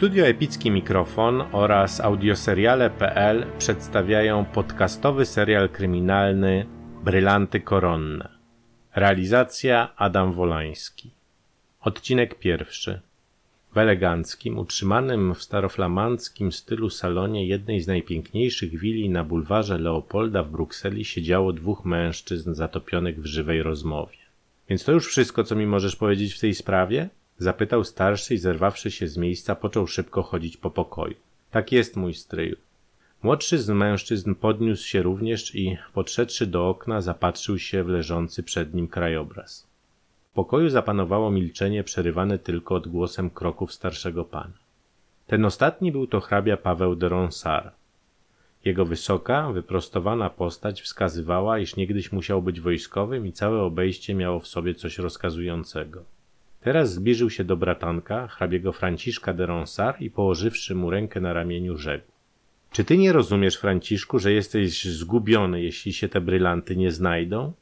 Studio Epicki Mikrofon oraz audioseriale.pl przedstawiają podcastowy serial kryminalny Brylanty Koronne. Realizacja Adam Wolański. Odcinek pierwszy. W eleganckim, utrzymanym w staroflamandzkim stylu salonie jednej z najpiękniejszych willi na bulwarze Leopolda w Brukseli siedziało dwóch mężczyzn zatopionych w żywej rozmowie. Więc to już wszystko, co mi możesz powiedzieć w tej sprawie? Zapytał starszy i zerwawszy się z miejsca, począł szybko chodzić po pokoju. Tak jest, mój stryju. Młodszy z mężczyzn podniósł się również i, podszedłszy do okna, zapatrzył się w leżący przed nim krajobraz. W pokoju zapanowało milczenie przerywane tylko odgłosem kroków starszego pana. Ten ostatni był to hrabia Paweł de Ronsard. Jego wysoka, wyprostowana postać wskazywała, iż niegdyś musiał być wojskowym i całe obejście miało w sobie coś rozkazującego. Teraz zbliżył się do bratanka, hrabiego Franciszka de Ronsard i położywszy mu rękę na ramieniu rzekł. Czy ty nie rozumiesz, Franciszku, że jesteś zgubiony, jeśli się te brylanty nie znajdą?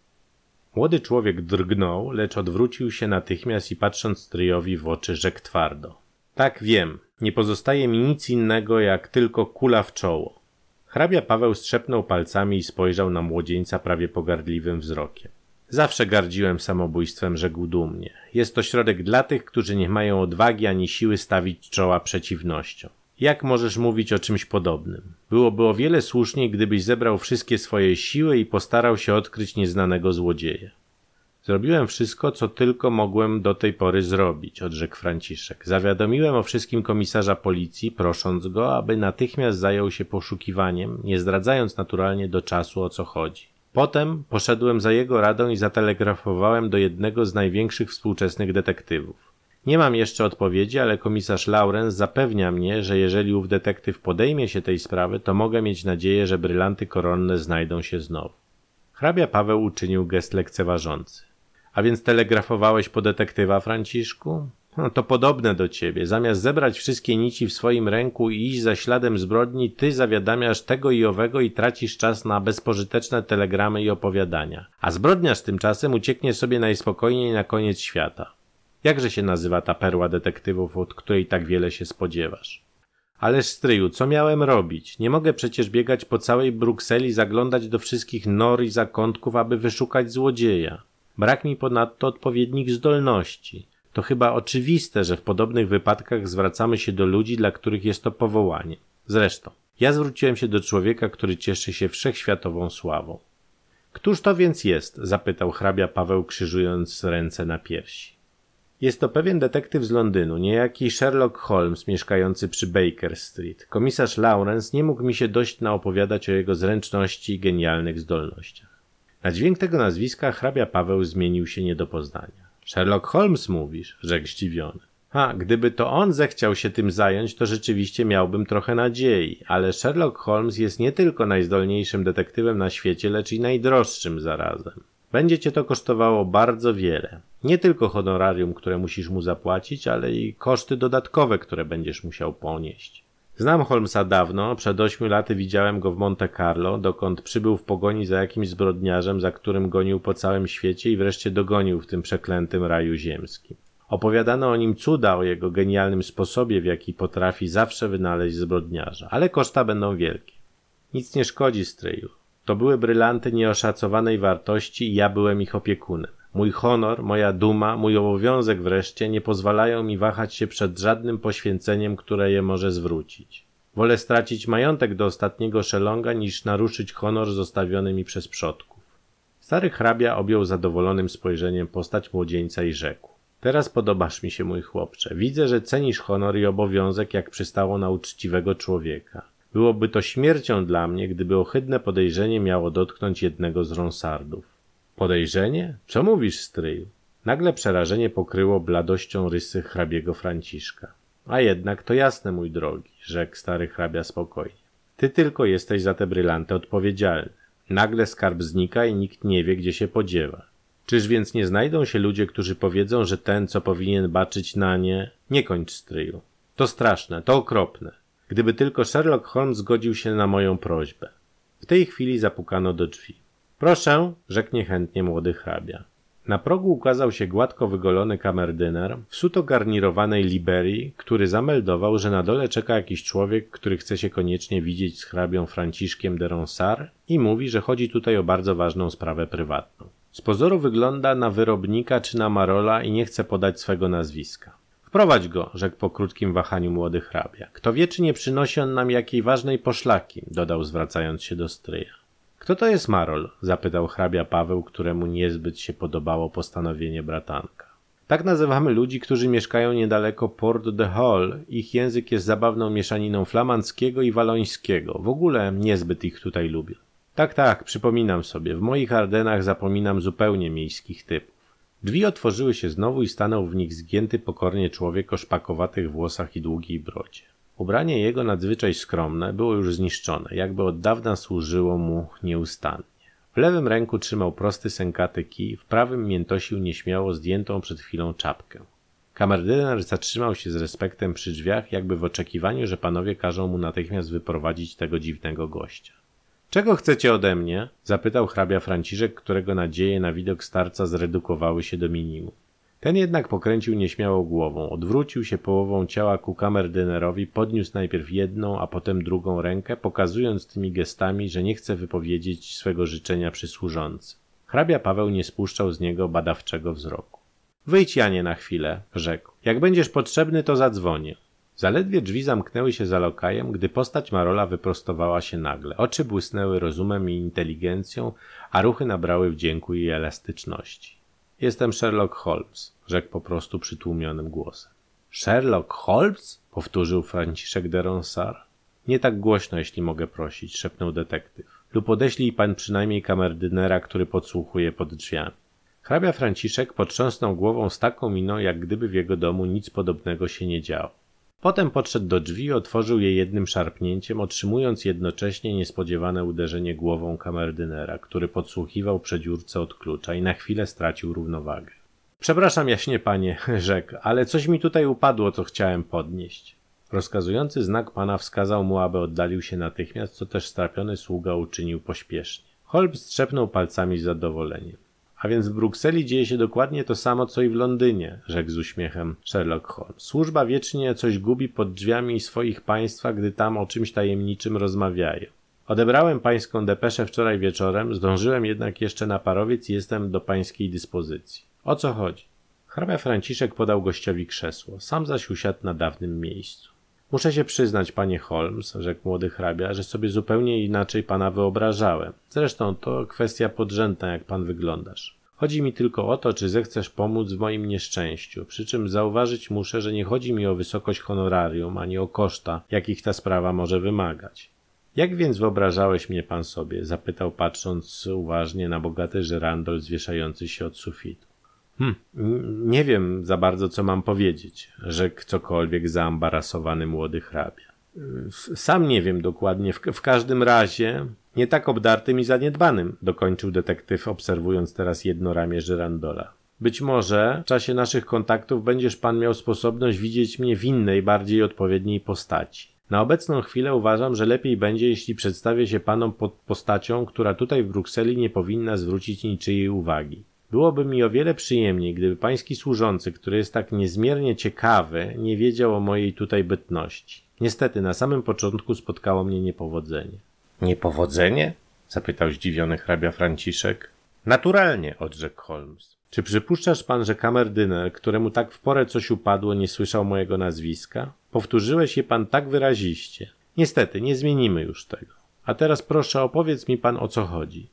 Młody człowiek drgnął, lecz odwrócił się natychmiast i patrząc stryjowi w oczy rzekł twardo. Tak wiem, nie pozostaje mi nic innego jak tylko kula w czoło. Hrabia Paweł strzepnął palcami i spojrzał na młodzieńca prawie pogardliwym wzrokiem. Zawsze gardziłem samobójstwem, rzekł dumnie. Jest to środek dla tych, którzy nie mają odwagi ani siły stawić czoła przeciwnościom. Jak możesz mówić o czymś podobnym? Byłoby o wiele słuszniej, gdybyś zebrał wszystkie swoje siły i postarał się odkryć nieznanego złodzieja. Zrobiłem wszystko, co tylko mogłem do tej pory zrobić, odrzekł Franciszek. Zawiadomiłem o wszystkim komisarza policji, prosząc go, aby natychmiast zajął się poszukiwaniem, nie zdradzając naturalnie do czasu o co chodzi. Potem poszedłem za jego radą i zatelegrafowałem do jednego z największych współczesnych detektywów. Nie mam jeszcze odpowiedzi, ale komisarz Lawrence zapewnia mnie, że jeżeli ów detektyw podejmie się tej sprawy, to mogę mieć nadzieję, że brylanty koronne znajdą się znowu. Hrabia Paweł uczynił gest lekceważący. A więc telegrafowałeś po detektywa, Franciszku? No, to podobne do ciebie. Zamiast zebrać wszystkie nici w swoim ręku i iść za śladem zbrodni, ty zawiadamiasz tego i owego i tracisz czas na bezpożyteczne telegramy i opowiadania. A zbrodniarz tymczasem ucieknie sobie najspokojniej na koniec świata. Jakże się nazywa ta perła detektywów, od której tak wiele się spodziewasz? Ależ stryju, co miałem robić? Nie mogę przecież biegać po całej Brukseli, zaglądać do wszystkich nor i zakątków, aby wyszukać złodzieja. Brak mi ponadto odpowiednich zdolności. To chyba oczywiste, że w podobnych wypadkach zwracamy się do ludzi, dla których jest to powołanie. Zresztą, ja zwróciłem się do człowieka, który cieszy się wszechświatową sławą. Któż to więc jest? zapytał hrabia Paweł, krzyżując ręce na piersi. Jest to pewien detektyw z Londynu, niejaki Sherlock Holmes mieszkający przy Baker Street. Komisarz Lawrence nie mógł mi się dość naopowiadać o jego zręczności i genialnych zdolnościach. Na dźwięk tego nazwiska hrabia Paweł zmienił się nie do poznania. Sherlock Holmes mówisz, rzekł zdziwiony. A, gdyby to on zechciał się tym zająć, to rzeczywiście miałbym trochę nadziei, ale Sherlock Holmes jest nie tylko najzdolniejszym detektywem na świecie, lecz i najdroższym zarazem. Będzie cię to kosztowało bardzo wiele. Nie tylko honorarium, które musisz mu zapłacić, ale i koszty dodatkowe, które będziesz musiał ponieść. Znam Holmesa dawno, przed ośmiu laty widziałem go w Monte Carlo, dokąd przybył w pogoni za jakimś zbrodniarzem, za którym gonił po całym świecie i wreszcie dogonił w tym przeklętym raju ziemskim. Opowiadano o nim cuda, o jego genialnym sposobie, w jaki potrafi zawsze wynaleźć zbrodniarza, ale koszta będą wielkie. Nic nie szkodzi, stryju. To były brylanty nieoszacowanej wartości i ja byłem ich opiekunem. Mój honor, moja duma, mój obowiązek wreszcie nie pozwalają mi wahać się przed żadnym poświęceniem, które je może zwrócić. Wolę stracić majątek do ostatniego szelonga, niż naruszyć honor zostawiony mi przez przodków. Stary hrabia objął zadowolonym spojrzeniem postać młodzieńca i rzekł. Teraz podobasz mi się, mój chłopcze. Widzę, że cenisz honor i obowiązek, jak przystało na uczciwego człowieka. Byłoby to śmiercią dla mnie, gdyby ohydne podejrzenie miało dotknąć jednego z ronsardów. Podejrzenie? Co mówisz, stryju? Nagle przerażenie pokryło bladością rysy hrabiego Franciszka. A jednak to jasne, mój drogi, rzekł stary hrabia spokojnie. Ty tylko jesteś za te brylanty odpowiedzialny. Nagle skarb znika i nikt nie wie, gdzie się podziewa. Czyż więc nie znajdą się ludzie, którzy powiedzą, że ten, co powinien baczyć na nie, nie kończ stryju. To straszne, to okropne. Gdyby tylko Sherlock Holmes zgodził się na moją prośbę. W tej chwili zapukano do drzwi. Proszę, rzekł niechętnie młody hrabia. Na progu ukazał się gładko wygolony kamerdyner w suto garnirowanej liberii, który zameldował, że na dole czeka jakiś człowiek, który chce się koniecznie widzieć z hrabią Franciszkiem de Ronsard i mówi, że chodzi tutaj o bardzo ważną sprawę prywatną. Z pozoru wygląda na wyrobnika czy na Marola i nie chce podać swego nazwiska. Wprowadź go, rzekł po krótkim wahaniu młody hrabia. Kto wie, czy nie przynosi on nam jakiej ważnej poszlaki, dodał zwracając się do stryja. Kto to jest Marol? zapytał hrabia Paweł, któremu niezbyt się podobało postanowienie bratanka. Tak nazywamy ludzi, którzy mieszkają niedaleko Port de Hall. Ich język jest zabawną mieszaniną flamandzkiego i walońskiego. W ogóle niezbyt ich tutaj lubię. Tak, tak, przypominam sobie. W moich Ardenach zapominam zupełnie miejskich typów. Drzwi otworzyły się znowu i stanął w nich zgięty pokornie człowiek o szpakowatych włosach i długiej brodzie. Ubranie jego nadzwyczaj skromne było już zniszczone, jakby od dawna służyło mu nieustannie. W lewym ręku trzymał prosty sękaty kij, w prawym miętosił nieśmiało zdjętą przed chwilą czapkę. Kamerdyner zatrzymał się z respektem przy drzwiach, jakby w oczekiwaniu, że panowie każą mu natychmiast wyprowadzić tego dziwnego gościa. Czego chcecie ode mnie? zapytał hrabia Franciszek, którego nadzieje na widok starca zredukowały się do minimum. Ten jednak pokręcił nieśmiało głową, odwrócił się połową ciała ku kamerdynerowi, podniósł najpierw jedną, a potem drugą rękę, pokazując tymi gestami, że nie chce wypowiedzieć swego życzenia przysłużący. Hrabia Paweł nie spuszczał z niego badawczego wzroku. Wyjdź, Janie, na chwilę, rzekł. Jak będziesz potrzebny, to zadzwonię. Zaledwie drzwi zamknęły się za lokajem, gdy postać Marola wyprostowała się nagle. Oczy błysnęły rozumem i inteligencją, a ruchy nabrały wdzięku i elastyczności. Jestem Sherlock Holmes, rzekł po prostu przytłumionym głosem. Sherlock Holmes? powtórzył Franciszek de Ronsard. Nie tak głośno, jeśli mogę prosić, szepnął detektyw. Lub odeślij pan przynajmniej kamerdynera, który podsłuchuje pod drzwiami. Hrabia Franciszek potrząsnął głową z taką miną, jak gdyby w jego domu nic podobnego się nie działo. Potem podszedł do drzwi i otworzył je jednym szarpnięciem, otrzymując jednocześnie niespodziewane uderzenie głową kamerdynera, który podsłuchiwał przedziurce od klucza i na chwilę stracił równowagę. Przepraszam jaśnie panie, rzekł, ale coś mi tutaj upadło, co chciałem podnieść. Rozkazujący znak pana wskazał mu, aby oddalił się natychmiast, co też strapiony sługa uczynił pośpiesznie. Holmes strzepnął palcami z zadowoleniem. A więc w Brukseli dzieje się dokładnie to samo, co i w Londynie, rzekł z uśmiechem Sherlock Holmes. Służba wiecznie coś gubi pod drzwiami swoich państwa, gdy tam o czymś tajemniczym rozmawiają. Odebrałem pańską depeszę wczoraj wieczorem, zdążyłem jednak jeszcze na parowiec i jestem do pańskiej dyspozycji. O co chodzi? Hrabia Franciszek podał gościowi krzesło, sam zaś usiadł na dawnym miejscu. Muszę się przyznać, panie Holmes, rzekł młody hrabia, że sobie zupełnie inaczej pana wyobrażałem. Zresztą to kwestia podrzędna, jak pan wyglądasz. Chodzi mi tylko o to, czy zechcesz pomóc w moim nieszczęściu. Przy czym zauważyć muszę, że nie chodzi mi o wysokość honorarium, ani o koszta, jakich ta sprawa może wymagać. Jak więc wyobrażałeś mnie pan sobie? zapytał, patrząc uważnie na bogaty żyrandol zwieszający się od sufitu. Hm, nie wiem za bardzo, co mam powiedzieć, rzekł cokolwiek zaambarasowany młody hrabia. Sam nie wiem dokładnie, w, w każdym razie nie tak obdartym i zaniedbanym, dokończył detektyw, obserwując teraz jedno ramię żyrandola. Być może w czasie naszych kontaktów będziesz pan miał sposobność widzieć mnie w innej, bardziej odpowiedniej postaci. Na obecną chwilę uważam, że lepiej będzie, jeśli przedstawię się panom pod postacią, która tutaj w Brukseli nie powinna zwrócić niczyjej uwagi. Byłoby mi o wiele przyjemniej, gdyby pański służący, który jest tak niezmiernie ciekawy, nie wiedział o mojej tutaj bytności. Niestety, na samym początku spotkało mnie niepowodzenie. Niepowodzenie? zapytał zdziwiony hrabia Franciszek. Naturalnie, odrzekł Holmes. Czy przypuszczasz pan, że kamerdyner, któremu tak w porę coś upadło, nie słyszał mojego nazwiska? Powtórzyłeś je pan tak wyraziście. Niestety, nie zmienimy już tego. A teraz proszę opowiedz mi pan o co chodzi.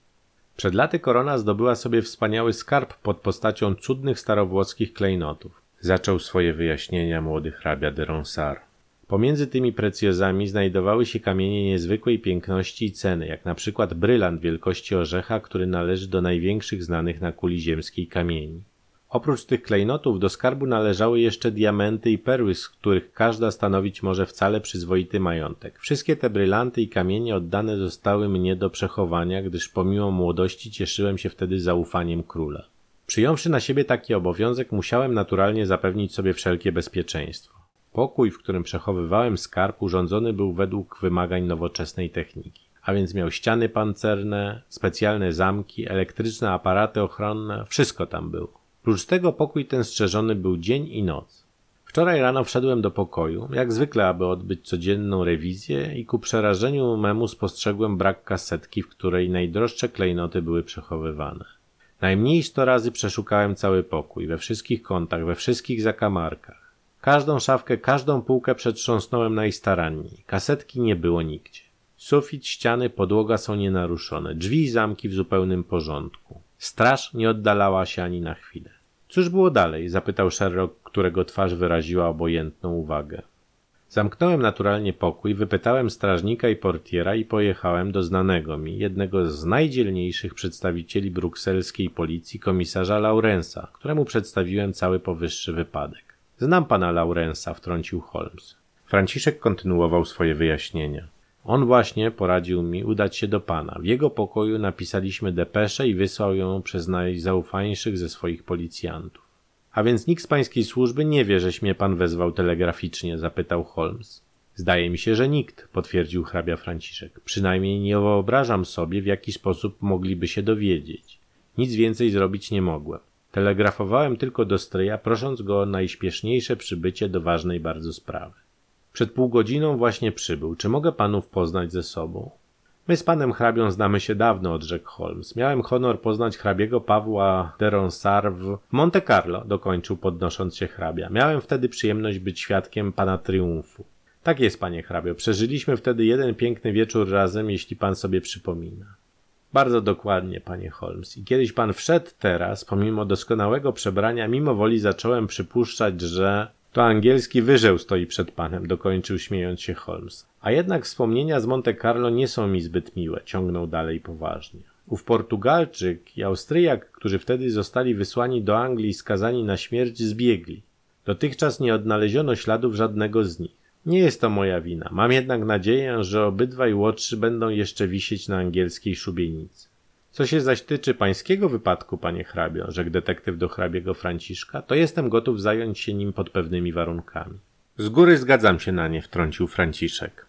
Przed laty korona zdobyła sobie wspaniały skarb pod postacią cudnych starowłoskich klejnotów. Zaczął swoje wyjaśnienia młody hrabia de Ronsard. Pomiędzy tymi precjozami znajdowały się kamienie niezwykłej piękności i ceny, jak na przykład brylant wielkości orzecha, który należy do największych znanych na kuli ziemskiej kamieni. Oprócz tych klejnotów do skarbu należały jeszcze diamenty i perły, z których każda stanowić może wcale przyzwoity majątek. Wszystkie te brylanty i kamienie oddane zostały mnie do przechowania, gdyż pomimo młodości cieszyłem się wtedy zaufaniem króla. Przyjąwszy na siebie taki obowiązek, musiałem naturalnie zapewnić sobie wszelkie bezpieczeństwo. Pokój, w którym przechowywałem skarb, urządzony był według wymagań nowoczesnej techniki. a więc miał ściany pancerne, specjalne zamki, elektryczne aparaty ochronne, wszystko tam było. Prócz tego pokój ten strzeżony był dzień i noc. Wczoraj rano wszedłem do pokoju, jak zwykle, aby odbyć codzienną rewizję i ku przerażeniu memu spostrzegłem brak kasetki, w której najdroższe klejnoty były przechowywane. Najmniej sto razy przeszukałem cały pokój, we wszystkich kątach, we wszystkich zakamarkach. Każdą szafkę, każdą półkę przetrząsnąłem najstaranniej. Kasetki nie było nigdzie. Sufit, ściany, podłoga są nienaruszone, drzwi i zamki w zupełnym porządku. Straż nie oddalała się ani na chwilę. Cóż było dalej? zapytał Sherlock, którego twarz wyraziła obojętną uwagę. Zamknąłem naturalnie pokój, wypytałem strażnika i portiera i pojechałem do znanego mi, jednego z najdzielniejszych przedstawicieli brukselskiej policji, komisarza Laurensa, któremu przedstawiłem cały powyższy wypadek. Znam pana Laurensa, wtrącił Holmes. Franciszek kontynuował swoje wyjaśnienia. On właśnie poradził mi udać się do pana. W jego pokoju napisaliśmy depeszę i wysłał ją przez najzaufańszych ze swoich policjantów. A więc nikt z pańskiej służby nie wie, żeś mnie pan wezwał telegraficznie? zapytał Holmes. Zdaje mi się, że nikt, potwierdził hrabia Franciszek. Przynajmniej nie wyobrażam sobie, w jaki sposób mogliby się dowiedzieć. Nic więcej zrobić nie mogłem. Telegrafowałem tylko do stryja, prosząc go o najśpieszniejsze przybycie do ważnej bardzo sprawy. Przed pół godziną właśnie przybył. Czy mogę panów poznać ze sobą? My z panem hrabią znamy się dawno, odrzekł Holmes. Miałem honor poznać hrabiego Pawła de Ronsard w Monte Carlo, dokończył podnosząc się hrabia. Miałem wtedy przyjemność być świadkiem pana triumfu. Tak jest, panie hrabio. Przeżyliśmy wtedy jeden piękny wieczór razem, jeśli pan sobie przypomina. Bardzo dokładnie, panie Holmes. I kiedyś pan wszedł teraz, pomimo doskonałego przebrania, mimo woli zacząłem przypuszczać, że to angielski wyżeł stoi przed panem, dokończył śmiejąc się Holmes. A jednak wspomnienia z Monte Carlo nie są mi zbyt miłe, ciągnął dalej poważnie. Ów Portugalczyk i Austriak, którzy wtedy zostali wysłani do Anglii skazani na śmierć, zbiegli. Dotychczas nie odnaleziono śladów żadnego z nich. Nie jest to moja wina. Mam jednak nadzieję, że obydwaj łotrzy będą jeszcze wisieć na angielskiej szubienicy. Co się zaś tyczy pańskiego wypadku, panie hrabio, rzekł detektyw do hrabiego Franciszka, to jestem gotów zająć się nim pod pewnymi warunkami. Z góry zgadzam się na nie, wtrącił Franciszek.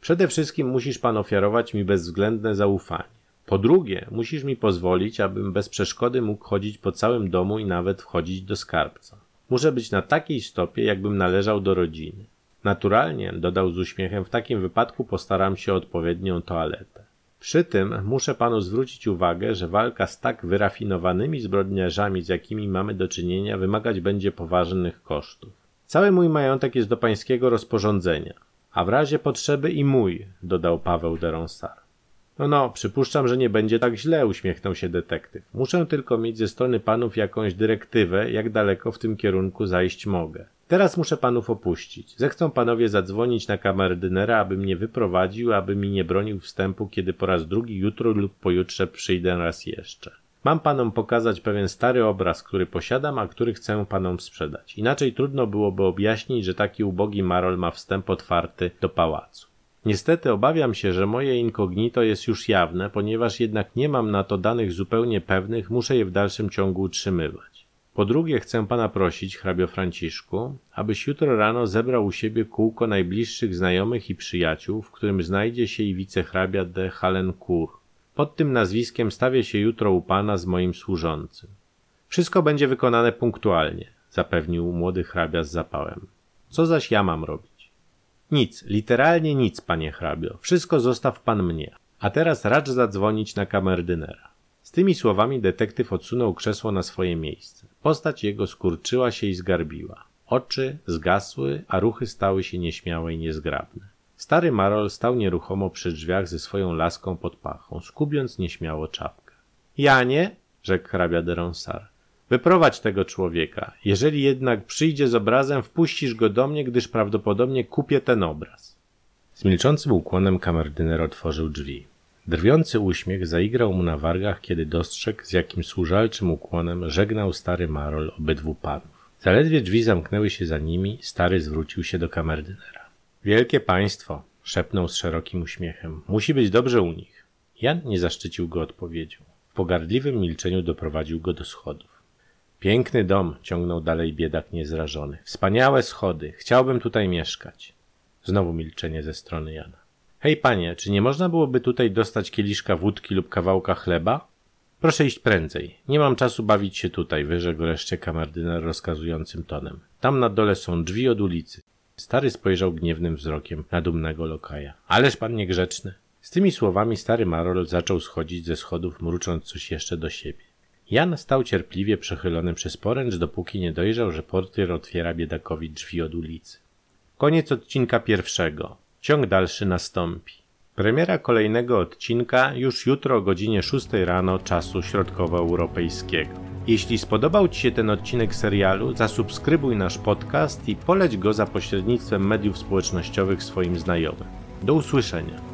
Przede wszystkim musisz pan ofiarować mi bezwzględne zaufanie. Po drugie, musisz mi pozwolić, abym bez przeszkody mógł chodzić po całym domu i nawet wchodzić do skarbca. Muszę być na takiej stopie, jakbym należał do rodziny. Naturalnie, dodał z uśmiechem, w takim wypadku postaram się o odpowiednią toaletę. Przy tym muszę panu zwrócić uwagę, że walka z tak wyrafinowanymi zbrodniarzami, z jakimi mamy do czynienia, wymagać będzie poważnych kosztów. Cały mój majątek jest do pańskiego rozporządzenia, a w razie potrzeby i mój, dodał Paweł de. No, no, przypuszczam, że nie będzie tak źle, uśmiechnął się detektyw. Muszę tylko mieć ze strony panów jakąś dyrektywę, jak daleko w tym kierunku zajść mogę. Teraz muszę panów opuścić. Zechcą panowie zadzwonić na kamerdynera, aby mnie wyprowadził, aby mi nie bronił wstępu, kiedy po raz drugi jutro lub pojutrze przyjdę raz jeszcze. Mam panom pokazać pewien stary obraz, który posiadam, a który chcę panom sprzedać. Inaczej trudno byłoby objaśnić, że taki ubogi Marol ma wstęp otwarty do pałacu. Niestety obawiam się, że moje incognito jest już jawne, ponieważ jednak nie mam na to danych zupełnie pewnych, muszę je w dalszym ciągu utrzymywać. Po drugie, chcę pana prosić, hrabio Franciszku, abyś jutro rano zebrał u siebie kółko najbliższych znajomych i przyjaciół, w którym znajdzie się i wicehrabia de Halencourt. Pod tym nazwiskiem stawię się jutro u pana z moim służącym. Wszystko będzie wykonane punktualnie, zapewnił młody hrabia z zapałem. Co zaś ja mam robić? Nic, literalnie nic, panie hrabio. Wszystko zostaw pan mnie. A teraz racz zadzwonić na kamerdynera. Z tymi słowami detektyw odsunął krzesło na swoje miejsce. Postać jego skurczyła się i zgarbiła. Oczy zgasły, a ruchy stały się nieśmiałe i niezgrabne. Stary Marol stał nieruchomo przy drzwiach ze swoją laską pod pachą, skubiąc nieśmiało czapkę. Janie, rzekł hrabia de Ronsard, wyprowadź tego człowieka. Jeżeli jednak przyjdzie z obrazem, wpuścisz go do mnie, gdyż prawdopodobnie kupię ten obraz. Z milczącym ukłonem kamerdyner otworzył drzwi. Drwiący uśmiech zaigrał mu na wargach, kiedy dostrzegł, z jakim służalczym ukłonem żegnał stary Marol obydwu panów. Zaledwie drzwi zamknęły się za nimi, stary zwrócił się do kamerdynera. Wielkie państwo, szepnął z szerokim uśmiechem. Musi być dobrze u nich. Jan nie zaszczycił go odpowiedzią. W pogardliwym milczeniu doprowadził go do schodów. Piękny dom, ciągnął dalej biedak niezrażony. Wspaniałe schody. Chciałbym tutaj mieszkać. Znowu milczenie ze strony Jana. Hej panie, czy nie można byłoby tutaj dostać kieliszka wódki lub kawałka chleba? Proszę iść prędzej. Nie mam czasu bawić się tutaj, wyrzekł wreszcie kamerdyner rozkazującym tonem. Tam na dole są drzwi od ulicy. Stary spojrzał gniewnym wzrokiem na dumnego lokaja. Ależ pan niegrzeczny. Z tymi słowami stary Marol zaczął schodzić ze schodów, mrucząc coś jeszcze do siebie. Jan stał cierpliwie przechylony przez poręcz, dopóki nie dojrzał, że portier otwiera biedakowi drzwi od ulicy. Koniec odcinka pierwszego. Ciąg dalszy nastąpi. Premiera kolejnego odcinka już jutro o godzinie 6 rano czasu środkowoeuropejskiego. Jeśli spodobał Ci się ten odcinek serialu, zasubskrybuj nasz podcast i poleć go za pośrednictwem mediów społecznościowych swoim znajomym. Do usłyszenia.